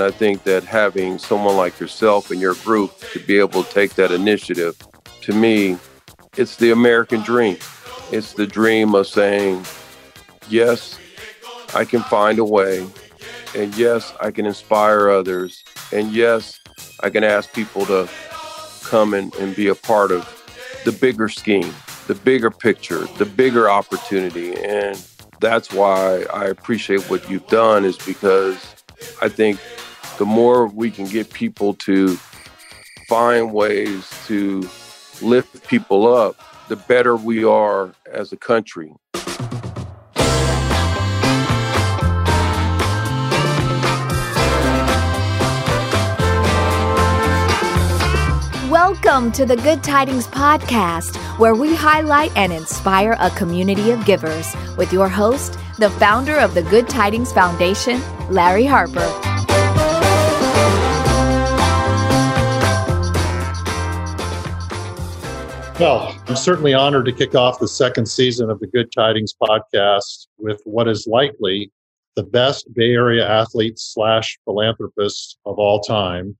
And I think that having someone like yourself and your group to be able to take that initiative, to me, it's the American dream. It's the dream of saying, yes, I can find a way. And yes, I can inspire others. And yes, I can ask people to come and, and be a part of the bigger scheme, the bigger picture, the bigger opportunity. And that's why I appreciate what you've done, is because I think the more we can get people to find ways to lift people up, the better we are as a country. Welcome to the Good Tidings Podcast, where we highlight and inspire a community of givers with your host, the founder of the Good Tidings Foundation, Larry Harper. Well, I'm certainly honored to kick off the second season of the Good Tidings podcast with what is likely the best Bay Area athlete slash philanthropist of all time.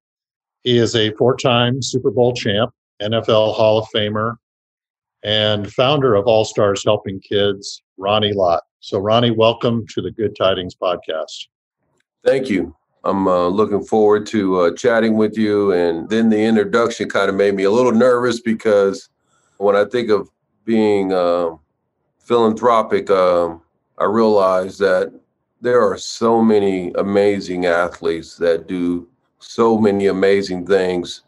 He is a four time Super Bowl champ, NFL Hall of Famer, and founder of All Stars Helping Kids, Ronnie Lott. So, Ronnie, welcome to the Good Tidings podcast. Thank you. I'm uh, looking forward to uh, chatting with you. And then the introduction kind of made me a little nervous because when I think of being uh, philanthropic, um, I realize that there are so many amazing athletes that do so many amazing things.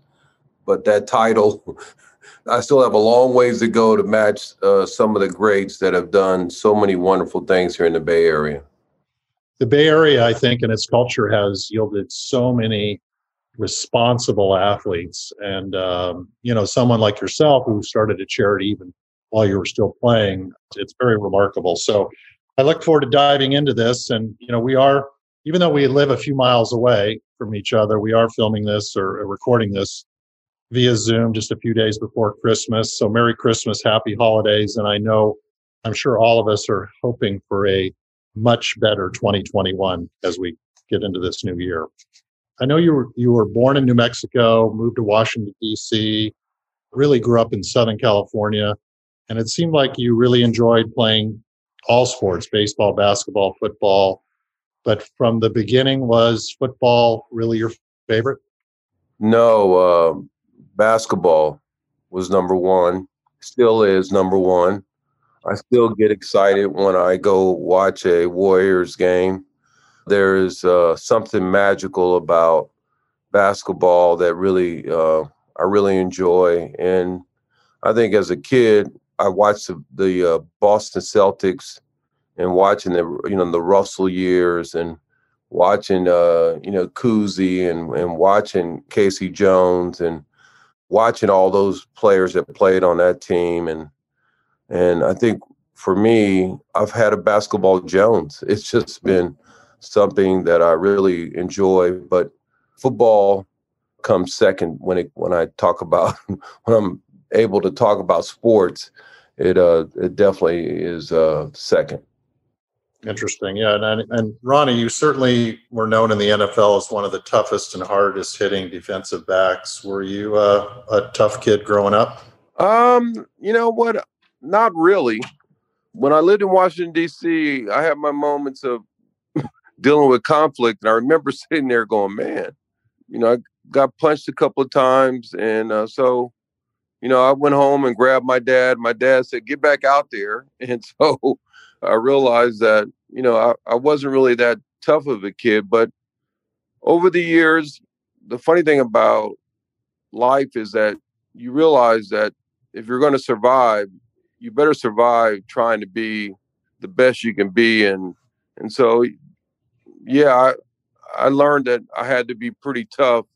But that title, I still have a long ways to go to match uh, some of the greats that have done so many wonderful things here in the Bay Area. The Bay Area, I think, and its culture has yielded so many responsible athletes. And, um, you know, someone like yourself who started a charity even while you were still playing, it's very remarkable. So I look forward to diving into this. And, you know, we are, even though we live a few miles away from each other, we are filming this or recording this via Zoom just a few days before Christmas. So Merry Christmas, Happy Holidays. And I know, I'm sure all of us are hoping for a much better 2021 as we get into this new year. I know you were you were born in New Mexico, moved to Washington D.C., really grew up in Southern California, and it seemed like you really enjoyed playing all sports: baseball, basketball, football. But from the beginning, was football really your favorite? No, uh, basketball was number one. Still is number one. I still get excited when I go watch a Warriors game. There's uh, something magical about basketball that really uh, I really enjoy, and I think as a kid I watched the, the uh, Boston Celtics and watching the you know the Russell years and watching uh, you know Cousy and and watching K.C. Jones and watching all those players that played on that team and and I think for me I've had a basketball Jones. It's just been something that I really enjoy. But football comes second when it when I talk about when I'm able to talk about sports. It uh it definitely is uh second. Interesting, yeah, and and Ronnie, you certainly were known in the NFL as one of the toughest and hardest hitting defensive backs. Were you uh, a tough kid growing up? Um, you know what? Not really. When I lived in Washington D.C., I had my moments of dealing with conflict. And I remember sitting there going, man, you know, I got punched a couple of times. And uh, so, you know, I went home and grabbed my dad. My dad said, get back out there. And so I realized that, you know, I, I wasn't really that tough of a kid. But over the years, the funny thing about life is that you realize that if you're going to survive, you better survive trying to be the best you can be. And and so yeah, I, I learned that I had to be pretty tough.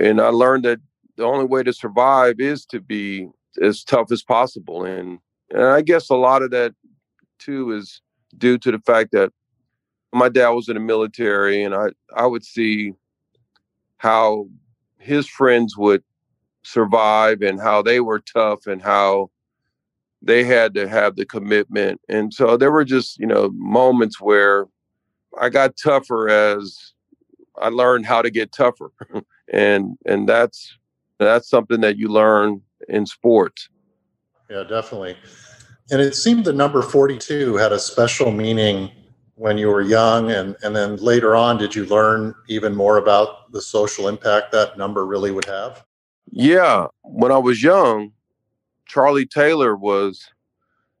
And I learned that the only way to survive is to be as tough as possible. And, and I guess a lot of that too is due to the fact that my dad was in the military and I, I would see how his friends would survive and how they were tough and how they had to have the commitment. And so there were just, you know, moments where I got tougher as I learned how to get tougher, and and that's that's something that you learn in sports. Yeah, definitely. And it seemed the number 42 had a special meaning when you were young and, and then later on did you learn even more about the social impact that number really would have yeah when i was young charlie taylor was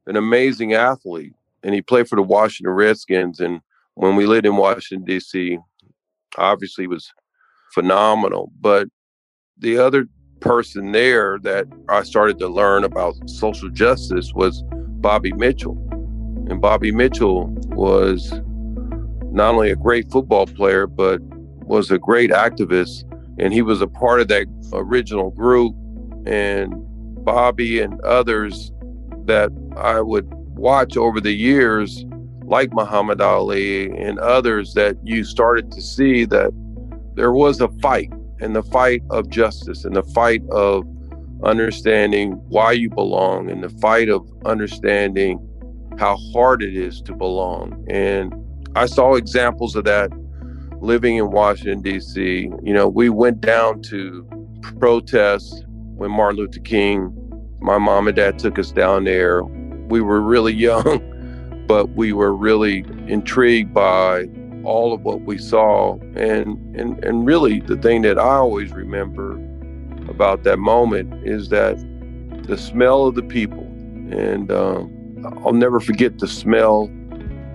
an amazing athlete and he played for the washington redskins and when we lived in washington d.c obviously was phenomenal but the other person there that i started to learn about social justice was bobby mitchell and Bobby Mitchell was not only a great football player, but was a great activist. And he was a part of that original group. And Bobby and others that I would watch over the years, like Muhammad Ali and others, that you started to see that there was a fight and the fight of justice and the fight of understanding why you belong and the fight of understanding how hard it is to belong. And I saw examples of that living in Washington, D.C. You know, we went down to protests when Martin Luther King, my mom and dad took us down there. We were really young, but we were really intrigued by all of what we saw. And, and, and really, the thing that I always remember about that moment is that the smell of the people. And um, I'll never forget the smell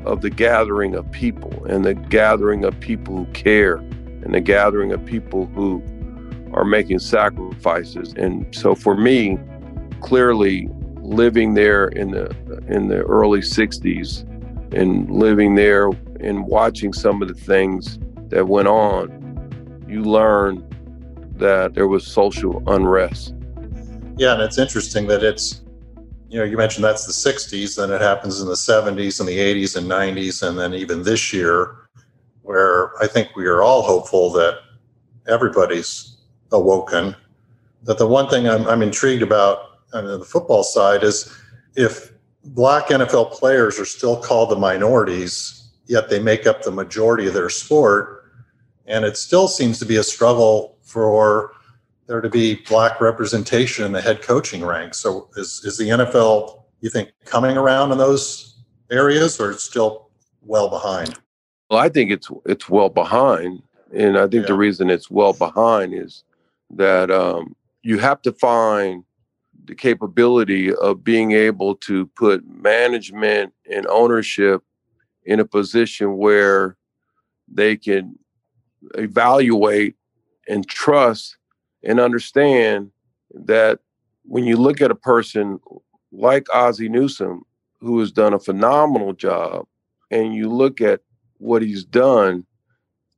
of the gathering of people and the gathering of people who care and the gathering of people who are making sacrifices. And so for me, clearly living there in the in the early 60s and living there and watching some of the things that went on, you learn that there was social unrest. Yeah, and it's interesting that it's you know, you mentioned that's the 60s, then it happens in the 70s and the 80s and 90s, and then even this year, where I think we are all hopeful that everybody's awoken. That the one thing I'm, I'm intrigued about on the football side is if black NFL players are still called the minorities, yet they make up the majority of their sport, and it still seems to be a struggle for there to be black representation in the head coaching ranks. So is, is the NFL, you think, coming around in those areas or it's still well behind? Well, I think it's it's well behind. And I think yeah. the reason it's well behind is that um, you have to find the capability of being able to put management and ownership in a position where they can evaluate and trust and understand that when you look at a person like Ozzie Newsome, who has done a phenomenal job, and you look at what he's done,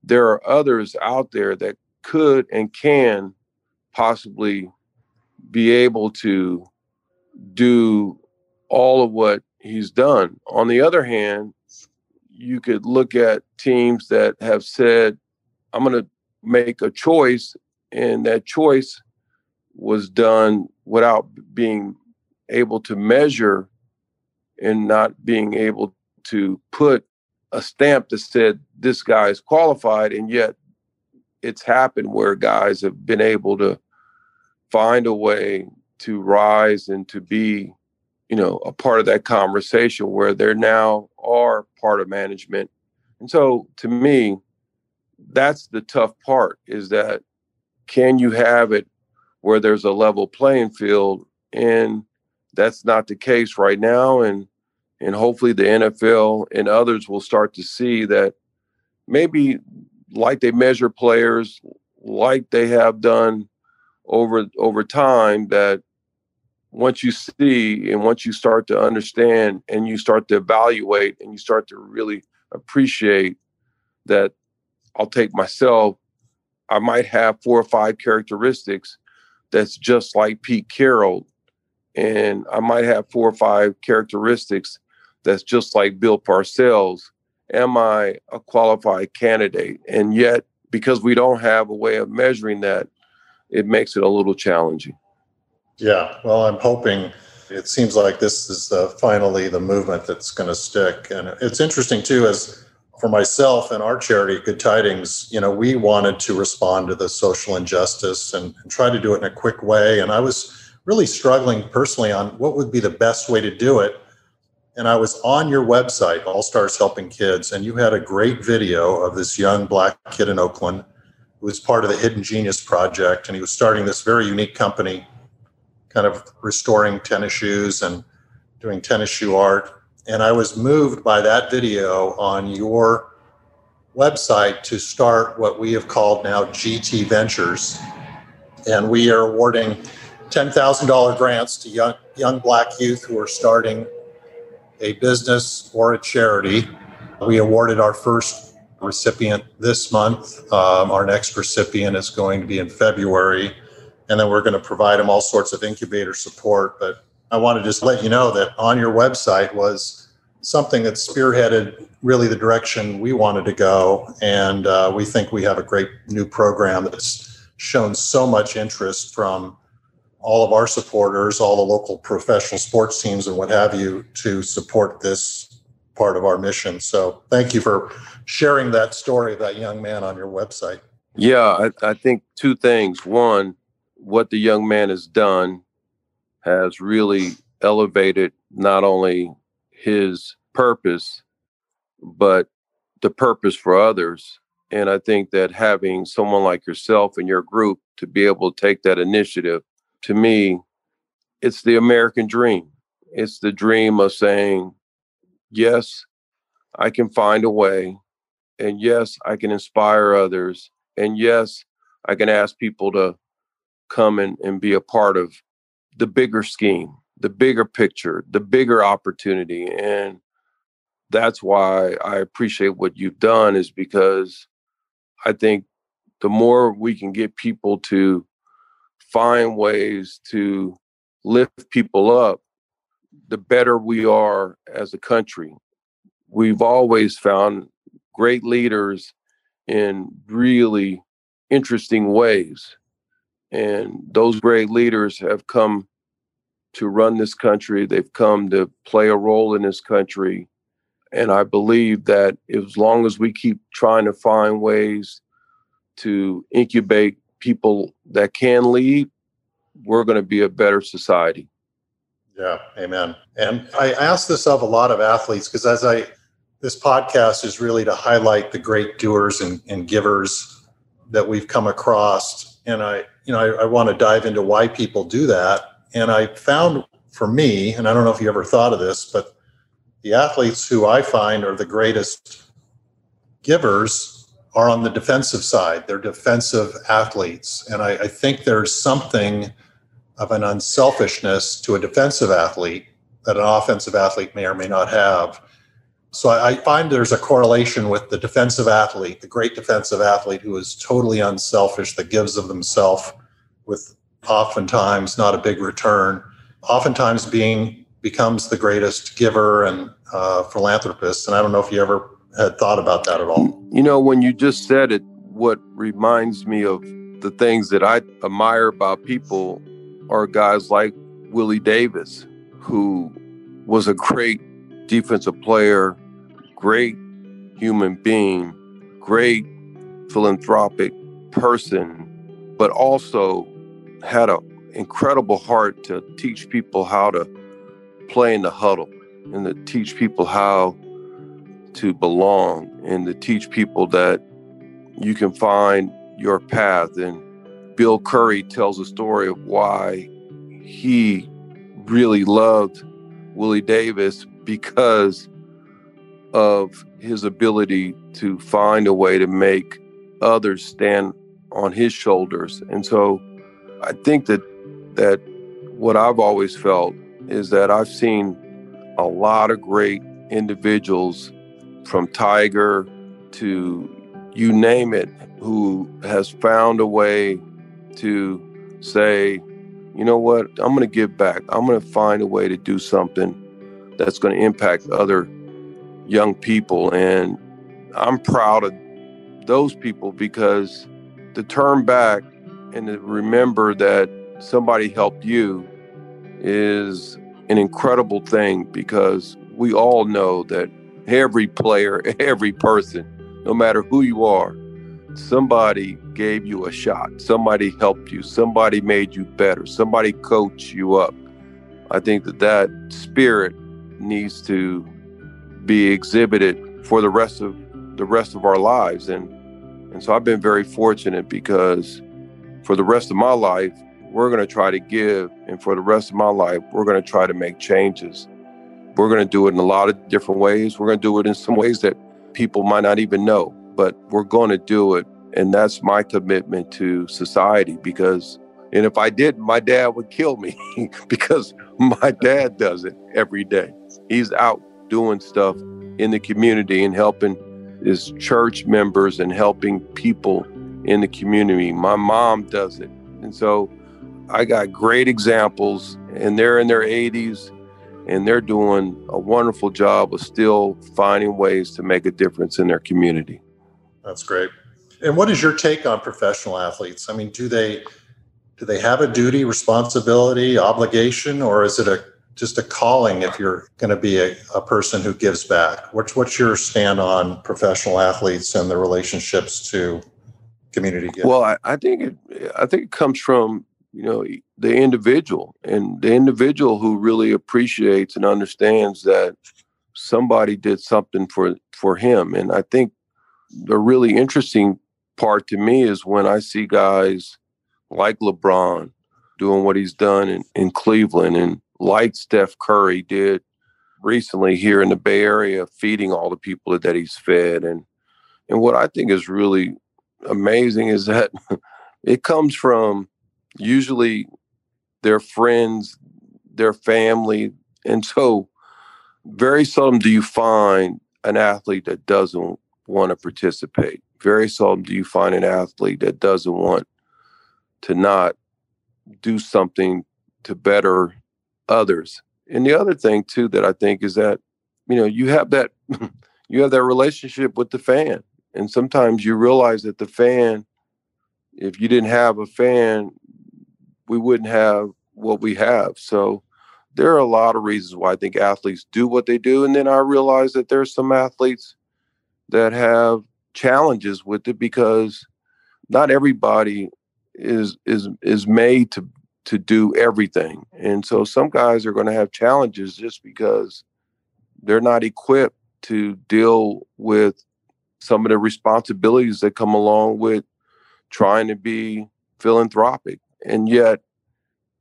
there are others out there that could and can possibly be able to do all of what he's done. On the other hand, you could look at teams that have said, I'm going to make a choice and that choice was done without being able to measure and not being able to put a stamp that said this guy is qualified and yet it's happened where guys have been able to find a way to rise and to be you know a part of that conversation where they're now are part of management and so to me that's the tough part is that can you have it where there's a level playing field? And that's not the case right now. And and hopefully the NFL and others will start to see that maybe like they measure players, like they have done over over time, that once you see and once you start to understand and you start to evaluate and you start to really appreciate that I'll take myself I might have four or five characteristics that's just like Pete Carroll. And I might have four or five characteristics that's just like Bill Parcells. Am I a qualified candidate? And yet, because we don't have a way of measuring that, it makes it a little challenging. Yeah, well, I'm hoping it seems like this is the, finally the movement that's going to stick. And it's interesting too, as for myself and our charity, Good Tidings, you know, we wanted to respond to the social injustice and, and, try to do it in a quick way. And I was really struggling personally on what would be the best way to do it. And I was on your website, All Stars Helping Kids, and you had a great video of this young black kid in Oakland who was part of the Hidden Genius Project. And he was starting this very unique company, kind of restoring tennis shoes and doing tennis shoe art and I was moved by that video on your website to start what we have called now GT Ventures. And we are awarding $10,000 grants to young, young black youth who are starting a business or a charity. We awarded our first recipient this month. Um, our next recipient is going to be in February. And then we're going to provide them all sorts of incubator support. But I want to just let you know that on your website was something that spearheaded really the direction we wanted to go. And uh, we think we have a great new program that's shown so much interest from all of our supporters, all the local professional sports teams, and what have you to support this part of our mission. So thank you for sharing that story of that young man on your website. Yeah, I, I think two things. One, what the young man has done has really elevated not only his purpose, but the purpose for others. And I think that having someone like yourself and your group to be able to take that initiative, to me, it's the American dream. It's the dream of saying, yes, I can find a way. And yes, I can inspire others. And yes, I can ask people to come and, and be a part of the bigger scheme, the bigger picture, the bigger opportunity. And that's why I appreciate what you've done, is because I think the more we can get people to find ways to lift people up, the better we are as a country. We've always found great leaders in really interesting ways. And those great leaders have come to run this country. They've come to play a role in this country. And I believe that as long as we keep trying to find ways to incubate people that can lead, we're going to be a better society. Yeah, amen. And I ask this of a lot of athletes because as I, this podcast is really to highlight the great doers and, and givers that we've come across. And I, you know, I, I want to dive into why people do that. And I found for me, and I don't know if you ever thought of this, but the athletes who I find are the greatest givers are on the defensive side. They're defensive athletes. And I, I think there's something of an unselfishness to a defensive athlete that an offensive athlete may or may not have. So I, find there's a correlation with the defensive athlete, the great defensive athlete who is totally unselfish, that gives of themselves with oftentimes not a big return, oftentimes being becomes the greatest giver and uh, philanthropist. And I don't know if you ever had thought about that at all. You know, when you just said it, what reminds me of the things that I admire about people are guys like Willie Davis, who was a great defensive player, great human being, great philanthropic person, but also had an incredible heart to teach people how to play in the huddle and to teach people how to belong and to teach people that you can find your path. And Bill Curry tells a story of why he really loved Willie Davis because of his ability to find a way to make others stand on his shoulders. And so I think that that what I've always felt is that I've seen a lot of great individuals from Tiger to you name it who has found a way to say, you know what, I'm going to give back. I'm going to find a way to do something that's going to impact other young people. And I'm proud of those people because to turn back and to remember that somebody helped you is an incredible thing because we all know that every player, every person, no matter who you are, somebody gave you a shot. Somebody helped you. Somebody made you better. Somebody coached you up. I think that that spirit needs to be exhibited for the rest of the rest of our lives. And and so I've been very fortunate because for the rest of my life we're going to try to give and for the rest of my life we're going to try to make changes. We're going to do it in a lot of different ways. We're going to do it in some ways that people might not even know but we're going to do it. And that's my commitment to society because and if I didn't, my dad would kill me because my dad does it every day. He's out doing stuff in the community and helping his church members and helping people in the community. My mom does it. And so I got great examples, and they're in their 80s and they're doing a wonderful job of still finding ways to make a difference in their community. That's great. And what is your take on professional athletes? I mean, do they do they have a duty, responsibility, obligation, or is it a just a calling if you're going to be a, a person who gives back? What's what's your stand on professional athletes and their relationships to community giving? Well, I, I think it I think it comes from you know the individual and the individual who really appreciates and understands that somebody did something for for him and i think the really interesting part to me is when i see guys like LeBron doing what he's done in, in Cleveland and like Steph Curry did recently here in the Bay Area, feeding all the people that he's fed. And and what I think is really amazing is that it comes from usually their friends, their family. And so very seldom do you find an athlete that doesn't want to participate. Very seldom do you find an athlete that doesn't want to not do something to better others. And the other thing too that I think is that you know you have that you have that relationship with the fan, and sometimes you realize that the fan, if you didn't have a fan, we wouldn't have what we have. So there are a lot of reasons why I think athletes do what they do, and then I realize that there's some athletes that have challenges with it because not everybody is is is made to to do everything. And so some guys are going to have challenges just because they're not equipped to deal with some of the responsibilities that come along with trying to be philanthropic. And yet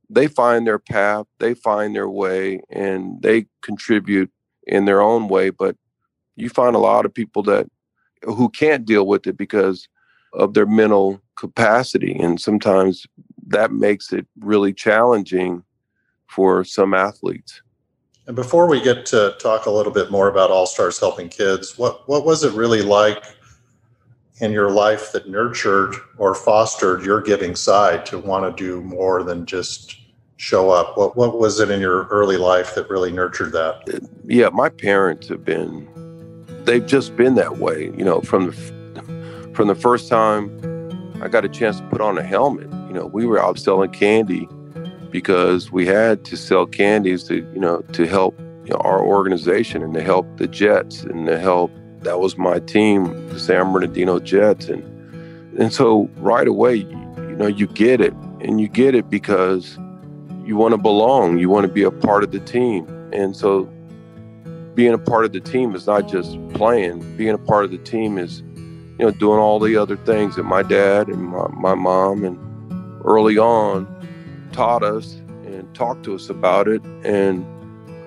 they find their path, they find their way, and they contribute in their own way. But you find a lot of people that who can't deal with it because of their mental capacity. And sometimes that makes it really challenging for some athletes. And before we get to talk a little bit more about All Stars Helping Kids, what, what was it really like in your life that nurtured or fostered your giving side to want to do more than just show up? What, what was it in your early life that really nurtured that? Yeah, my parents have been, they've just been that way, you know, from the, from the first time I got a chance to put on a helmet. You know, we were out selling candy because we had to sell candies to, you know, to help you know, our organization and to help the Jets and to help. That was my team, the San Bernardino Jets, and and so right away, you, know, you get it, and you get it because you want to belong, you want to be a part of the team, and so being a part of the team is not just playing. Being a part of the team is you know, doing all the other things that my dad and my, my mom and early on taught us and talked to us about it and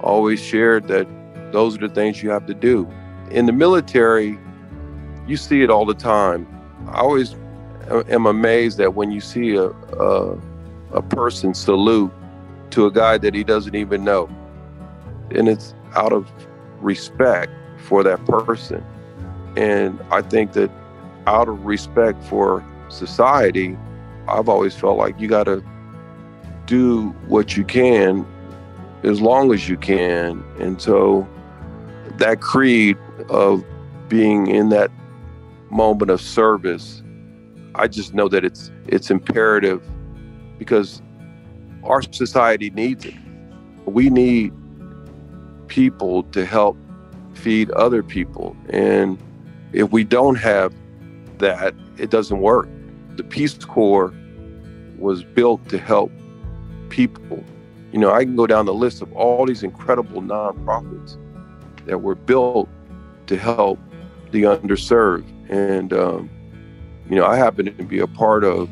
always shared that those are the things you have to do. In the military, you see it all the time. I always am amazed that when you see a, a, a person salute to a guy that he doesn't even know, and it's out of respect for that person. And I think that out of respect for society, I've always felt like you got to do what you can as long as you can. And so that creed of being in that moment of service, I just know that it's it's imperative because our society needs it. We need people to help feed other people. And if we don't have that, it doesn't work. The Peace Corps was built to help people. You know, I can go down the list of all these incredible nonprofits that were built to help the underserved. And, um, you know, I happen to be a part of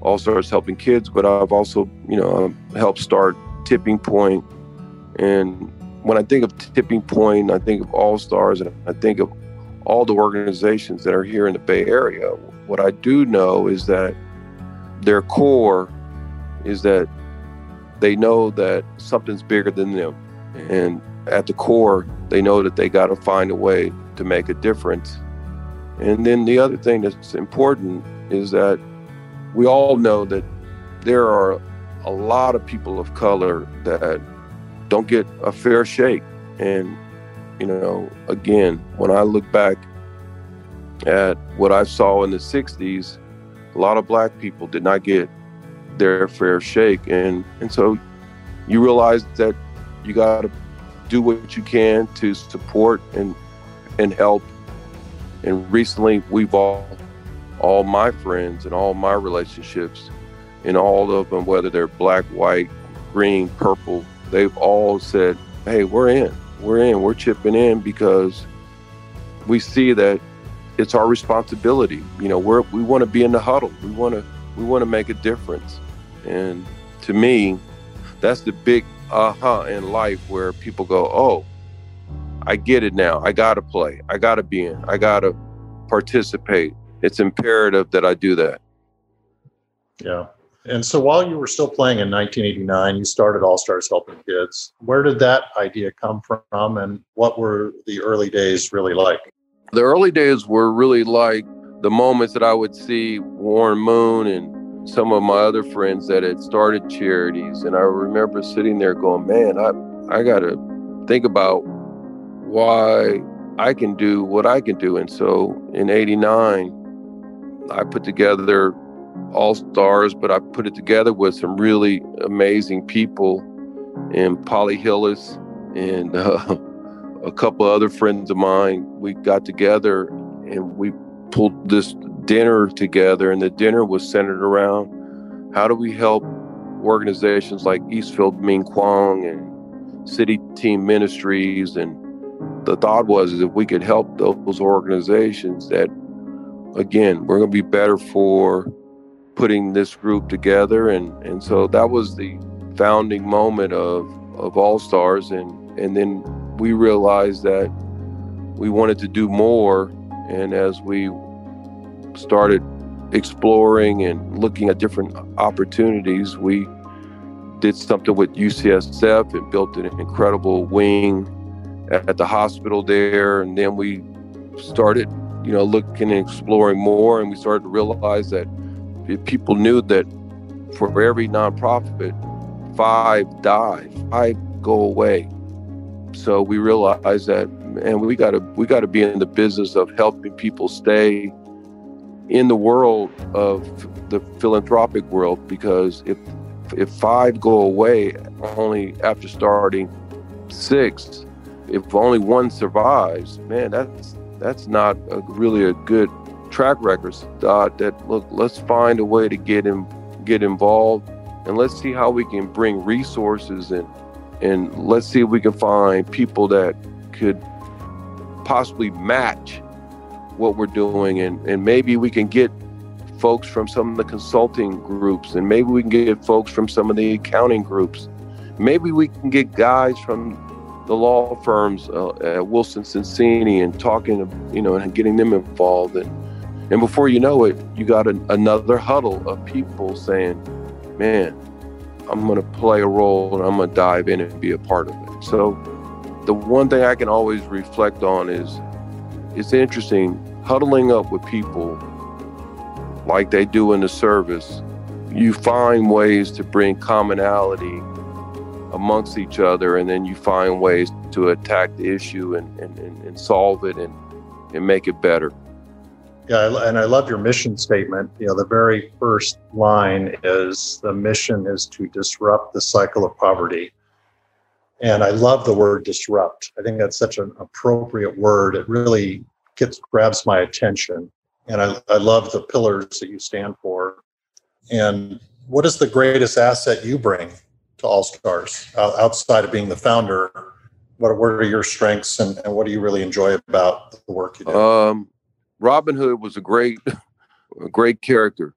All Stars Helping Kids, but I've also, you know, um, helped start Tipping Point. And when I think of Tipping Point, I think of All Stars, and I think of all the organizations that are here in the Bay Area. What I do know is that their core is that they know that something's bigger than them. Mm-hmm. And at the core, they know that they got to find a way to make a difference. And then the other thing that's important is that we all know that there are a lot of people of color that don't get a fair shake. And, you know, again, when I look back at what I saw in the 60s, a lot of black people did not get their fair shake. And, and so you realize that you got to do what you can to support and, and help. And recently, we've all, all my friends and all my relationships, and all of them, whether they're black, white, green, purple, they've all said, hey, we're in. We're in. We're chipping in because we see that it's our responsibility. You know, we're, we want to be in the huddle. We want to we want to make a difference. And to me, that's the big aha in life where people go, "Oh, I get it now. I got to play. I got to be in. I got to participate. It's imperative that I do that." Yeah. And so while you were still playing in 1989, you started All Stars Helping Kids. Where did that idea come from and what were the early days really like? The early days were really like the moments that I would see Warren Moon and some of my other friends that had started charities. And I remember sitting there going, man, I, I got to think about why I can do what I can do. And so in 89, I put together All Stars, but I put it together with some really amazing people and Polly Hillis and uh, a couple other friends of mine, we got together and we pulled this dinner together. And the dinner was centered around how do we help organizations like Eastfield Ming Quong and City Team Ministries. And the thought was if we could help those organizations that, again, we're going to be better for putting this group together. And, and so that was the founding moment of, of All Stars. And, and then we realized that we wanted to do more. And as we started exploring and looking at different opportunities, we did something with UCSF and built an incredible wing at the hospital there. And then we started, you know, looking and exploring more. And we started to realize that people knew that for every nonprofit, five die, five go away. So we realized that, and we got to we got to be in the business of helping people stay in the world of the philanthropic world because if if five go away only after starting six, if only one survives, man, that's that's not a, really a good track record. Uh, that look, let's find a way to get in, get involved, and let's see how we can bring resources and and let's see if we can find people that could possibly match what we're doing. And, and maybe we can get folks from some of the consulting groups. And maybe we can get folks from some of the accounting groups. Maybe we can get guys from the law firms uh, at wilson sonsini and talking you know and getting them involved. And and before you know it you got an, another huddle of people saying man I'm going to play a role and I'm going to dive in and be a part of it. So the one thing I can always reflect on is it's interesting huddling up with people like they do in the service. You find ways to bring commonality amongst each other and then you find ways to attack the issue and, and, and solve it and, and make it better. Yeah, and I love your mission statement. You know, the very first line is the mission is to disrupt the cycle of poverty And I love the word disrupt. I think that's such an appropriate word. It really gets grabs my attention. And I, I love the pillars that you stand for. And what is the greatest asset you bring to All Stars outside of being the founder? What, what are your strengths and, and what do you really enjoy about the work you do? Um, Robin Hood was a great, a great character,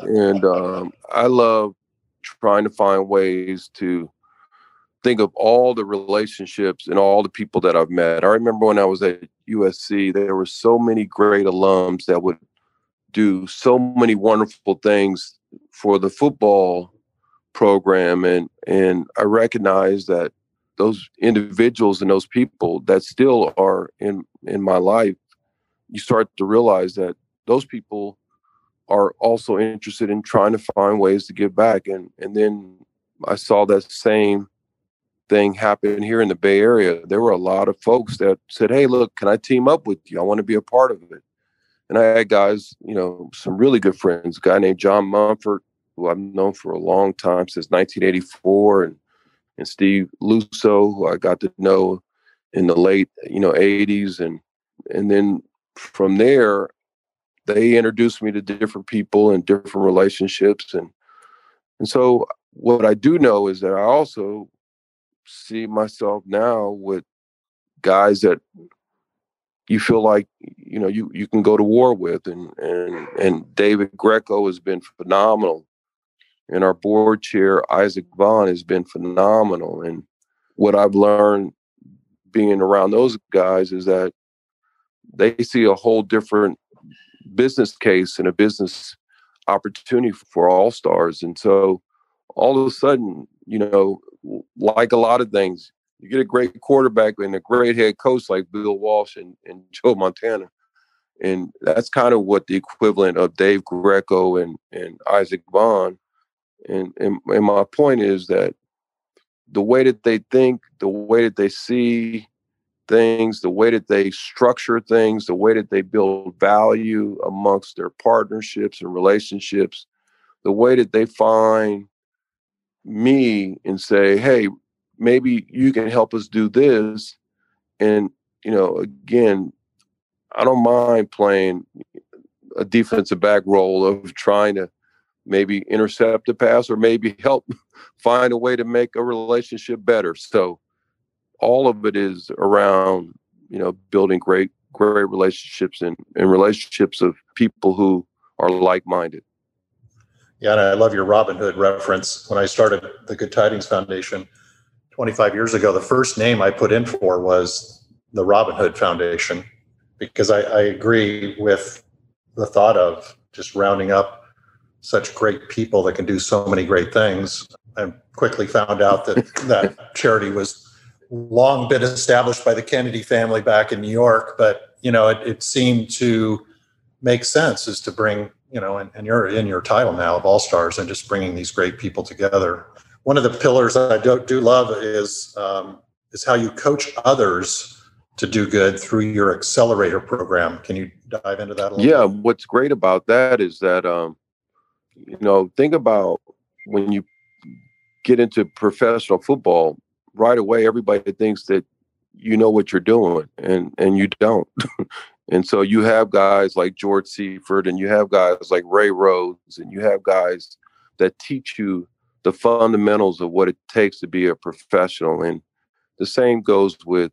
and um, I love trying to find ways to think of all the relationships and all the people that I've met. I remember when I was at USC, there were so many great alums that would do so many wonderful things for the football program and and I recognize that those individuals and those people that still are in in my life you start to realize that those people are also interested in trying to find ways to give back and and then I saw that same thing happen here in the Bay Area. There were a lot of folks that said, "Hey, look, can I team up with you? I want to be a part of it." And I had guys, you know, some really good friends. A guy named John Mumford, who I've known for a long time since 1984, and and Steve Lusso, who I got to know in the late, you know, 80s, and and then from there, they introduced me to different people and different relationships, and and so what I do know is that I also see myself now with guys that you feel like you know you you can go to war with and and and David Greco has been phenomenal and our board chair Isaac Vaughn has been phenomenal and what I've learned being around those guys is that they see a whole different business case and a business opportunity for all stars and so all of a sudden you know like a lot of things, you get a great quarterback and a great head coach like Bill Walsh and, and Joe Montana. And that's kind of what the equivalent of Dave Greco and, and Isaac Bond. And, and and my point is that the way that they think, the way that they see things, the way that they structure things, the way that they build value amongst their partnerships and relationships, the way that they find me and say, hey, maybe you can help us do this. And, you know, again, I don't mind playing a defensive back role of trying to maybe intercept a pass or maybe help find a way to make a relationship better. So all of it is around, you know, building great, great relationships and, and relationships of people who are like-minded. Yeah, and I love your Robin Hood reference. When I started the Good Tidings Foundation 25 years ago, the first name I put in for was the Robin Hood Foundation because I, I agree with the thought of just rounding up such great people that can do so many great things. I quickly found out that that charity was long been established by the Kennedy family back in New York, but you know, it, it seemed to make sense is to bring you know, and, and you're in your title now of All Stars and just bringing these great people together. One of the pillars that I do, do love is um, is how you coach others to do good through your accelerator program. Can you dive into that a little? Yeah, bit? what's great about that is that um, you know, think about when you get into professional football, right away everybody thinks that you know what you're doing and and you don't And so you have guys like George Seifert and you have guys like Ray Rhodes and you have guys that teach you the fundamentals of what it takes to be a professional. And the same goes with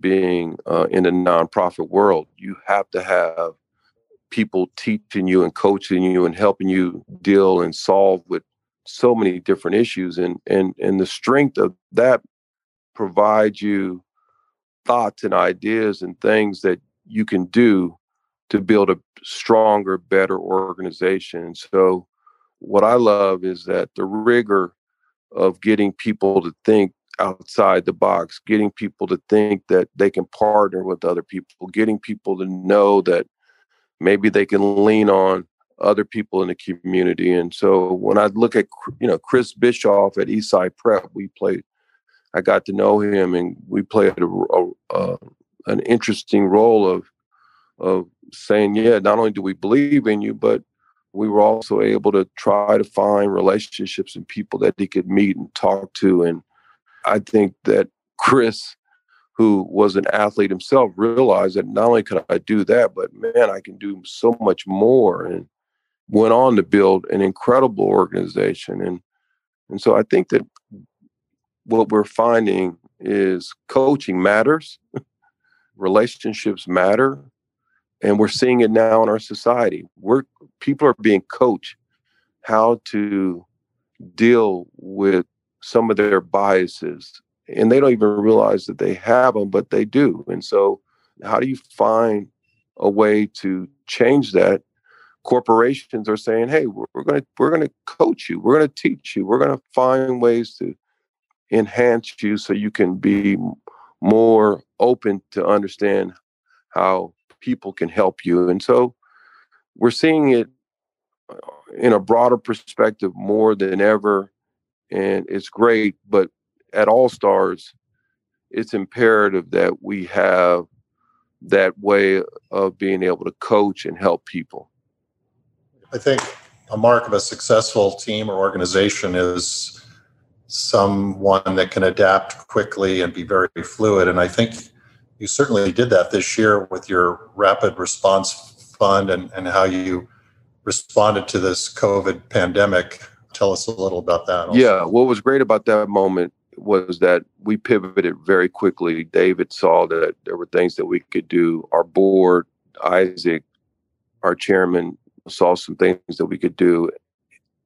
being uh, in the nonprofit world. You have to have people teaching you and coaching you and helping you deal and solve with so many different issues. And and and the strength of that provides you thoughts and ideas and things that you can do to build a stronger, better organization. So, what I love is that the rigor of getting people to think outside the box, getting people to think that they can partner with other people, getting people to know that maybe they can lean on other people in the community. And so when I look at you know Chris Bischof at Eastside Prep, we played. I got to know him, and we played a, a, a an interesting role of of saying, yeah, not only do we believe in you, but we were also able to try to find relationships and people that he could meet and talk to and I think that Chris, who was an athlete himself, realized that not only could I do that, but man, I can do so much more, and went on to build an incredible organization. And and so I think that what we're finding is coaching matters, relationships matter, and we're seeing it now in our society. We're people are being coached how to deal with some of their biases and they don't even realize that they have them but they do. And so how do you find a way to change that? Corporations are saying hey we're going to we're going to coach you. We're going to teach you. We're going to find ways to enhance you so you can be more open to understand how people can help you. And so we're seeing it uh, in a broader perspective more than ever and it's great but at all stars it's imperative that we have that way of being able to coach and help people. I think a mark of a successful team or organization is someone that can adapt quickly and be very fluid and i think you certainly did that this year with your rapid response fund and, and how you responded to this COVID pandemic. Tell us a little about that. Also. Yeah, what was great about that moment was that we pivoted very quickly. David saw that there were things that we could do. Our board, Isaac, our chairman, saw some things that we could do.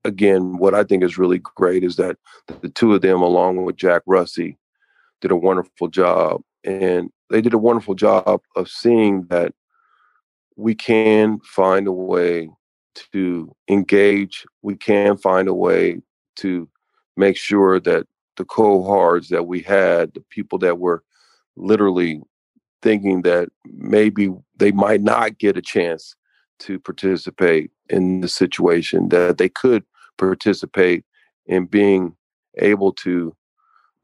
Again, what I think is really great is that the two of them, along with Jack Russey, did a wonderful job. And they did a wonderful job of seeing that we can find a way to engage. We can find a way to make sure that the cohorts that we had, the people that were literally thinking that maybe they might not get a chance to participate in the situation, that they could participate in being able to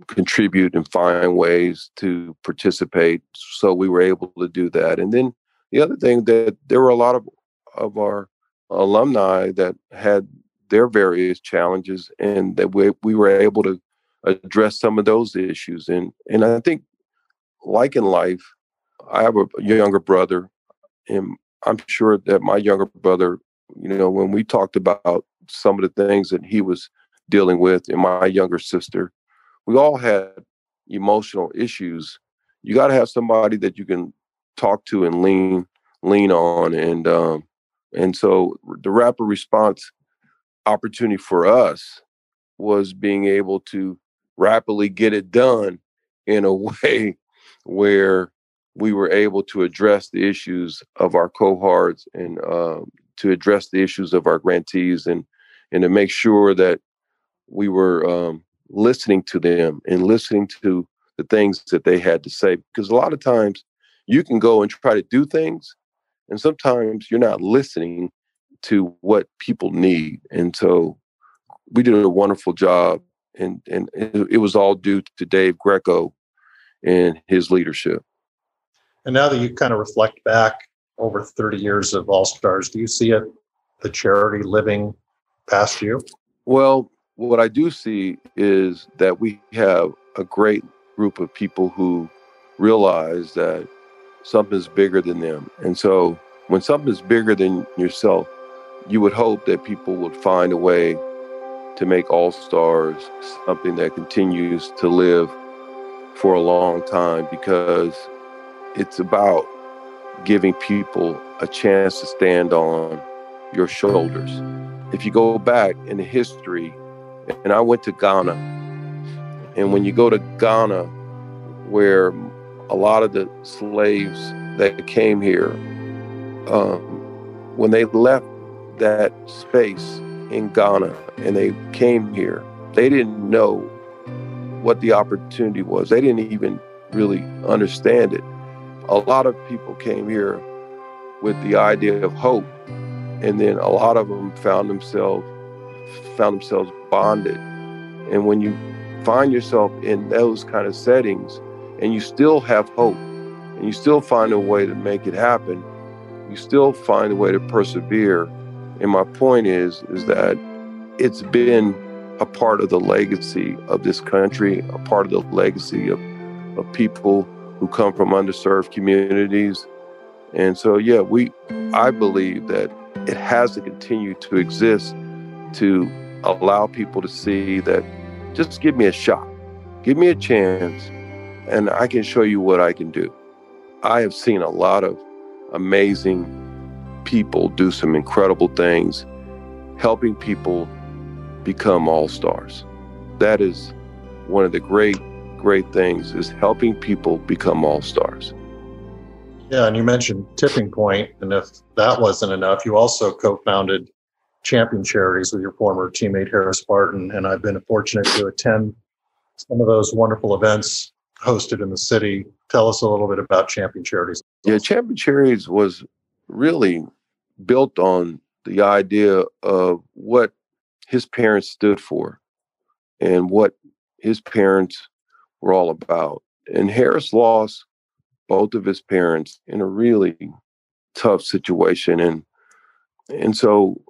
contribute and find ways to participate. So we were able to do that. And then the other thing that there were a lot of of our alumni that had their various challenges and that we, we were able to address some of those issues and and I think like in life I have a younger brother and I'm sure that my younger brother you know when we talked about some of the things that he was dealing with and my younger sister we all had emotional issues. You got to have somebody that you can talk to and lean lean on and um, and so the rapid response opportunity for us was being able to rapidly get it done in a way where we were able to address the issues of our cohorts and uh, to address the issues of our grantees and and to make sure that we were um, listening to them and listening to the things that they had to say because a lot of times you can go and try to do things and sometimes you're not listening to what people need. And so we did a wonderful job. And, and it was all due to Dave Greco and his leadership. And now that you kind of reflect back over 30 years of All Stars, do you see it, the charity living past you? Well, what I do see is that we have a great group of people who realize that something is bigger than them. And so when something is bigger than yourself, you would hope that people would find a way to make All Stars something that continues to live for a long time because it's about giving people a chance to stand on your shoulders. If you go back in history, and I went to Ghana, and when you go to Ghana, where a lot of the slaves that came here, um, when they left that space in Ghana and they came here, they didn't know what the opportunity was. They didn't even really understand it. A lot of people came here with the idea of hope, and then a lot of them found themselves found themselves bonded. And when you find yourself in those kind of settings, and you still have hope, and you still find a way to make it happen, you still find a way to persevere and my point is, is that it's been a part of the legacy of this country, a part of the legacy of, of people who come from underserved communities. And so, yeah, we, I believe that it has to continue to exist to allow people to see that just give me a shot, give me a chance, and I can show you what I can do. I have seen a lot of amazing people do some incredible things, helping people become all stars. That is one of the great, great things is helping people become all stars. Yeah, and you mentioned Tipping Point, and if that wasn't enough, you also co-founded Champion Charities with your former teammate Harris Barton, and I've been fortunate to attend some of those wonderful events hosted in the city. Tell us a little bit about Champion Charities. Yeah, Champion Charities was really built on the idea of what his parents stood for and what his parents were all about. And Harris lost both of his parents in a really tough situation. And and so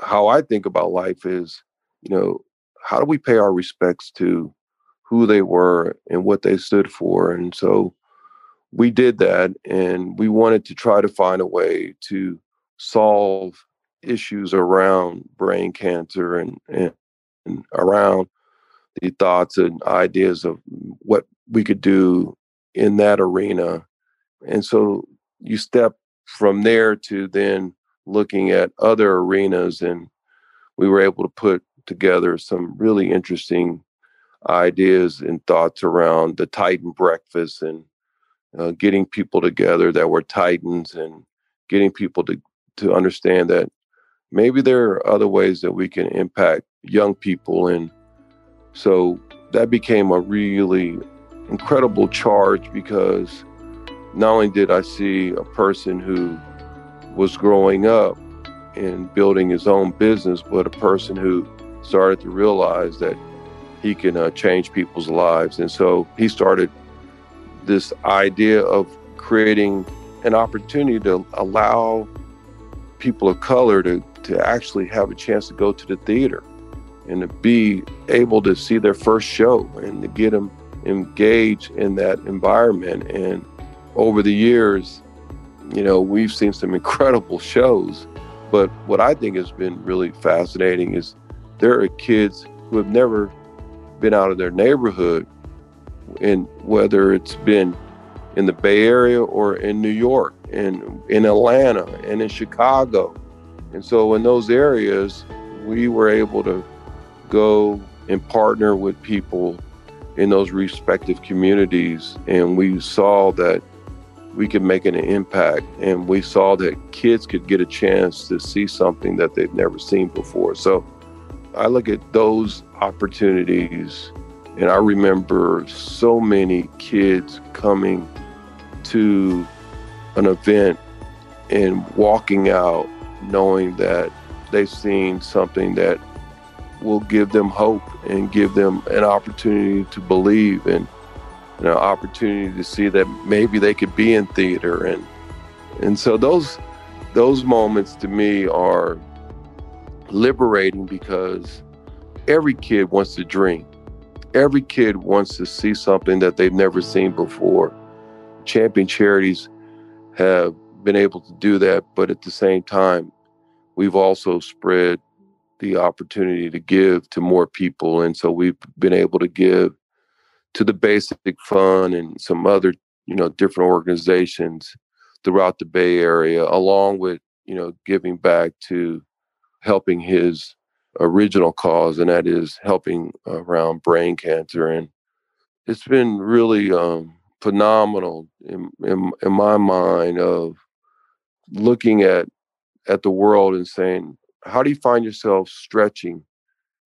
how I think about life is, you know, how do we pay our respects to who they were and what they stood for? And so we did that and we wanted to try to find a way to solve issues around brain cancer and, and, and around the thoughts and ideas of what we could do in that arena. And so you step from there to then looking at other arenas, and we were able to put together some really interesting ideas and thoughts around the Titan breakfast and uh, getting people together that were Titans and getting people to to understand that maybe there are other ways that we can impact young people and so that became a really incredible charge because not only did I see a person who was growing up and building his own business, but a person who started to realize that he can uh, change people's lives. And so he started this idea of creating an opportunity to allow people of color to, to actually have a chance to go to the theater and to be able to see their first show and to get them engaged in that environment. And over the years, you know, we've seen some incredible shows. But what I think has been really fascinating is there are kids who have never been out of their neighborhood, and whether it's been in the Bay Area or in New York and in Atlanta and in Chicago. And so in those areas, we were able to go and partner with people in those respective communities. And we saw that we could make an impact. And we saw that kids could get a chance to see something that they've never seen before. So I look at those opportunities, and I remember so many kids coming to an event and walking out knowing that they've seen something that will give them hope and give them an opportunity to believe and an opportunity to see that maybe they could be in theater. And and so those those moments to me are liberating because every kid wants to dream. Every kid wants to see something that they've never seen before. Champion charities have been able to do that but at the same time we've also spread the opportunity to give to more people and so we've been able to give to the Basic Fund and some other, you know, different organizations throughout the Bay Area, along with, you know, giving back to helping his original cause, and that is helping around brain cancer. And it's been really um, phenomenal in, in, in my mind of looking at at the world and saying, how do you find yourself stretching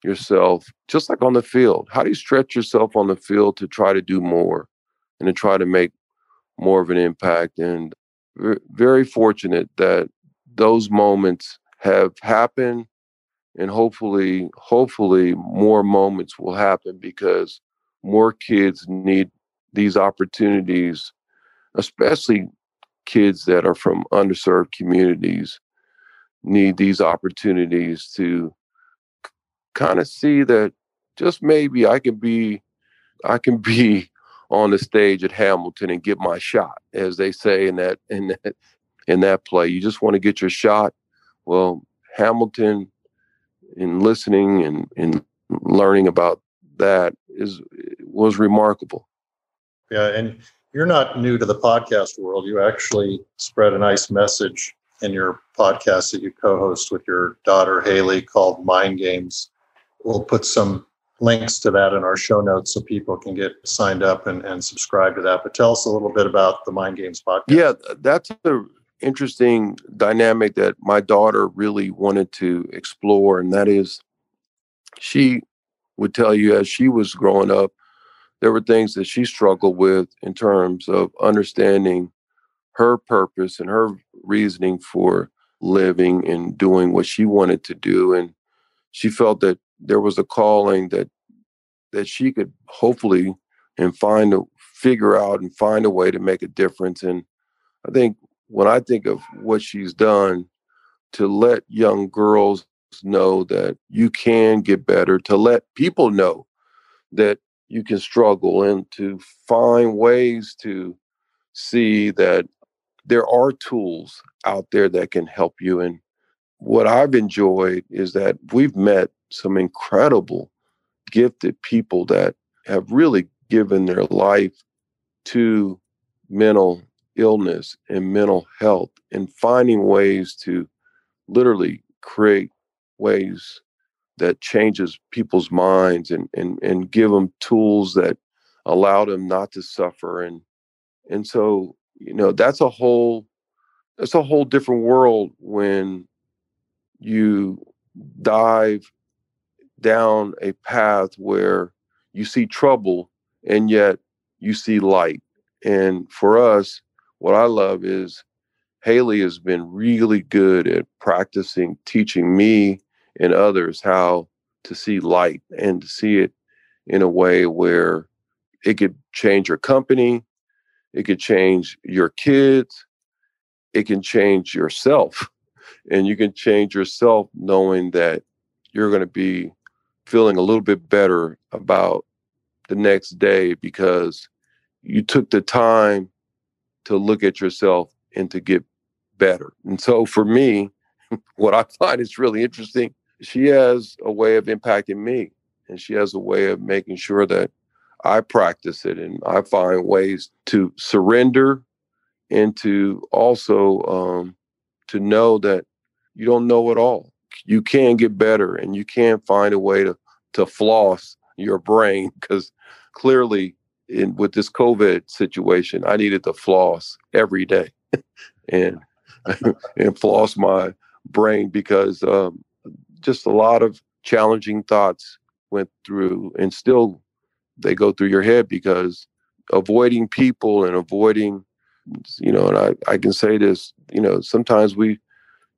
yourself, just like on the field. How do you stretch yourself on the field to try to do more and to try to make more of an impact? And very fortunate that those moments have happened and hopefully hopefully more moments will happen because more kids need these opportunities especially kids that are from underserved communities need these opportunities to kind of see that just maybe I can be, I can be on the stage at Hamilton and get my shot, as they say in that in that in that play. You just want to get your shot. Well, Hamilton, in listening and in learning about that is was remarkable. Yeah, and you're not new to the podcast world. You actually spread a nice message in your podcast that you co-host with your daughter Haley called Mind Games. We'll put some links to that in our show notes so people can get signed up and, and subscribe to that. But tell us a little bit about the Mind Games podcast. Yeah, that's an interesting dynamic that my daughter really wanted to explore, and that is she would tell you as she was growing up, there were things that she struggled with in terms of understanding her purpose and her reasoning for living and doing what she wanted to do. And she felt that there was a calling that that she could hopefully and find a figure out and find a way to make a difference. And I think when I think of what she's done to let young girls know that you can get better, to let people know that you can struggle and to find ways to see that there are tools out there that can help you. And what I've enjoyed is that we've met some incredible, gifted people that have really given their life to mental illness and mental health and finding ways to literally create ways that changes people's minds and and and give them tools that allow them not to suffer and and so you know that's a whole that's a whole different world when you dive down a path where you see trouble and yet you see light. And for us what i love is haley has been really good at practicing teaching me and others how to see light and to see it in a way where it could change your company, it could change your kids, it can change yourself. And you can change yourself knowing that you're going to be feeling a little bit better about the next day because you took the time to look at yourself and to get better. And so for me, what I find is really interesting she has a way of impacting me and she has a way of making sure that I practice it and I find ways to surrender and to also um, to know that you don't know it all. You can get better and you can find a way to to floss your brain because clearly in with this COVID situation, I needed to floss every day and and floss my brain because um, just a lot of challenging thoughts went through and still they go through your head because avoiding people and avoiding you know and I, I can say this you know sometimes we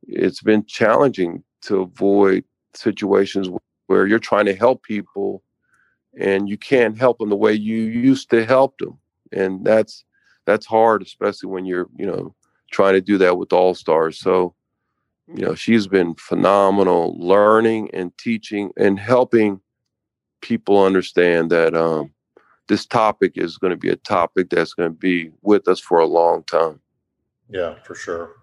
it's been challenging to avoid situations where you're trying to help people and you can't help them the way you used to help them. And that's that's hard especially when you're you know trying to do that with all stars. So you know she's been phenomenal learning and teaching and helping people understand that um, this topic is going to be a topic that's going to be with us for a long time. Yeah for sure.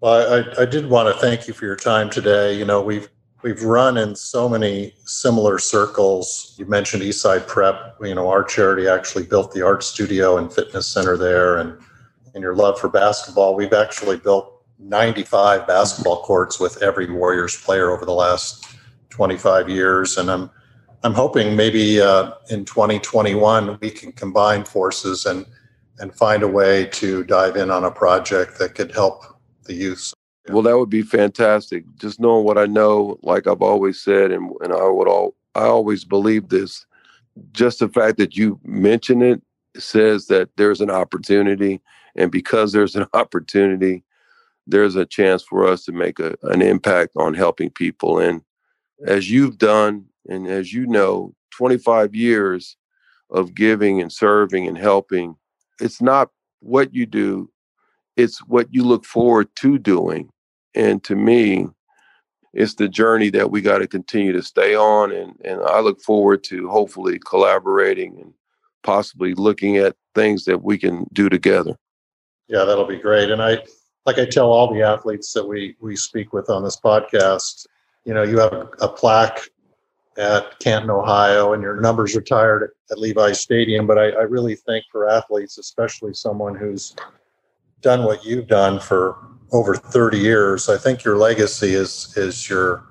Well I, I did want to thank you for your time today. You know we've we've run in so many similar circles. You mentioned eastside prep. You know our charity actually built the art studio and fitness center there and in your love for basketball. We've actually built 95 basketball courts with every Warriors player over the last 25 years, and I'm I'm hoping maybe uh, in 2021 we can combine forces and and find a way to dive in on a project that could help the youth. Well, that would be fantastic. Just knowing what I know, like I've always said, and and I would all I always believe this. Just the fact that you mention it says that there's an opportunity, and because there's an opportunity, there's a chance for us to make a, an impact on helping people. And as you've done, and as you know, 25 years of giving and serving and helping, it's not what you do, it's what you look forward to doing. And to me, it's the journey that we got to continue to stay on. And, and I look forward to hopefully collaborating and possibly looking at things that we can do together. Yeah, that'll be great. And I, like I tell all the athletes that we we speak with on this podcast, you know, you have a, a plaque at Canton, Ohio, and your numbers retired at, at Levi Stadium. But I, I really think for athletes, especially someone who's done what you've done for over 30 years, I think your legacy is is your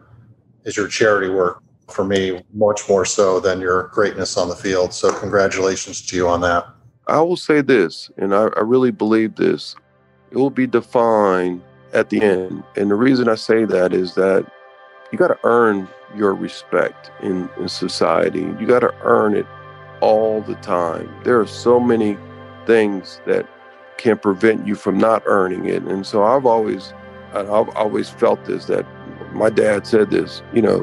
is your charity work for me much more so than your greatness on the field. So congratulations to you on that. I will say this, and I, I really believe this. It will be defined at the end. And the reason I say that is that you got to earn your respect in, in society. You got to earn it all the time. There are so many things that can prevent you from not earning it. And so I've always, I've always felt this that my dad said this, you know,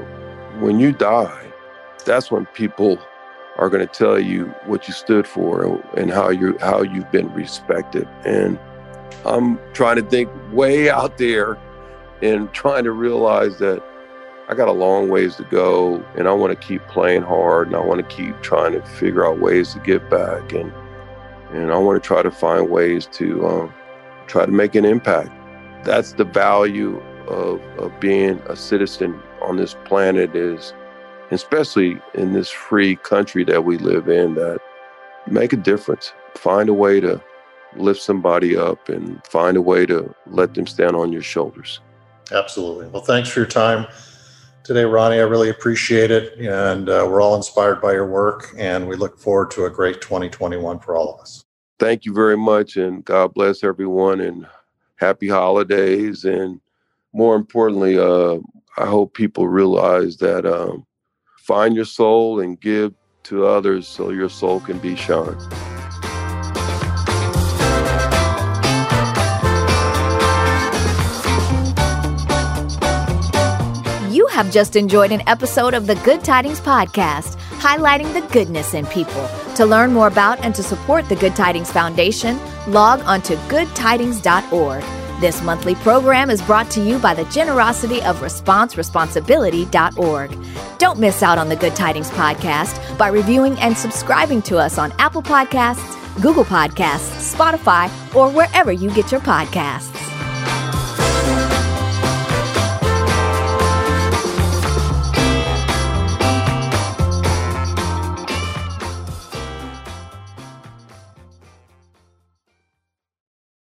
when you die, that's when people are going to tell you what you stood for and how you how you've been respected. And I'm trying to think way out there and trying to realize that I got a long ways to go and I want to keep playing hard and I want to keep trying to figure out ways to get back and and I want to try to find ways to um, try to make an impact. That's the value of, of being a citizen on this planet is especially in this free country that we live in that make a difference. Find a way to lift somebody up and find a way to let them stand on your shoulders. Absolutely. Well, thanks for your time today, Ronnie. I really appreciate it. And uh, we're all inspired by your work, and we look forward to a great 2021 for all of us. Thank you very much, and God bless everyone, and happy holidays. And more importantly, uh, I hope people realize that um, find your soul and give to others so your soul can be shown. Have just enjoyed an episode of the Good Tidings Podcast, highlighting the goodness in people. To learn more about and to support the Good Tidings Foundation, log on to goodtidings.org. This monthly program is brought to you by the generosity of responseresponsibility.org. Don't miss out on the Good Tidings Podcast by reviewing and subscribing to us on Apple Podcasts, Google Podcasts, Spotify, or wherever you get your podcasts.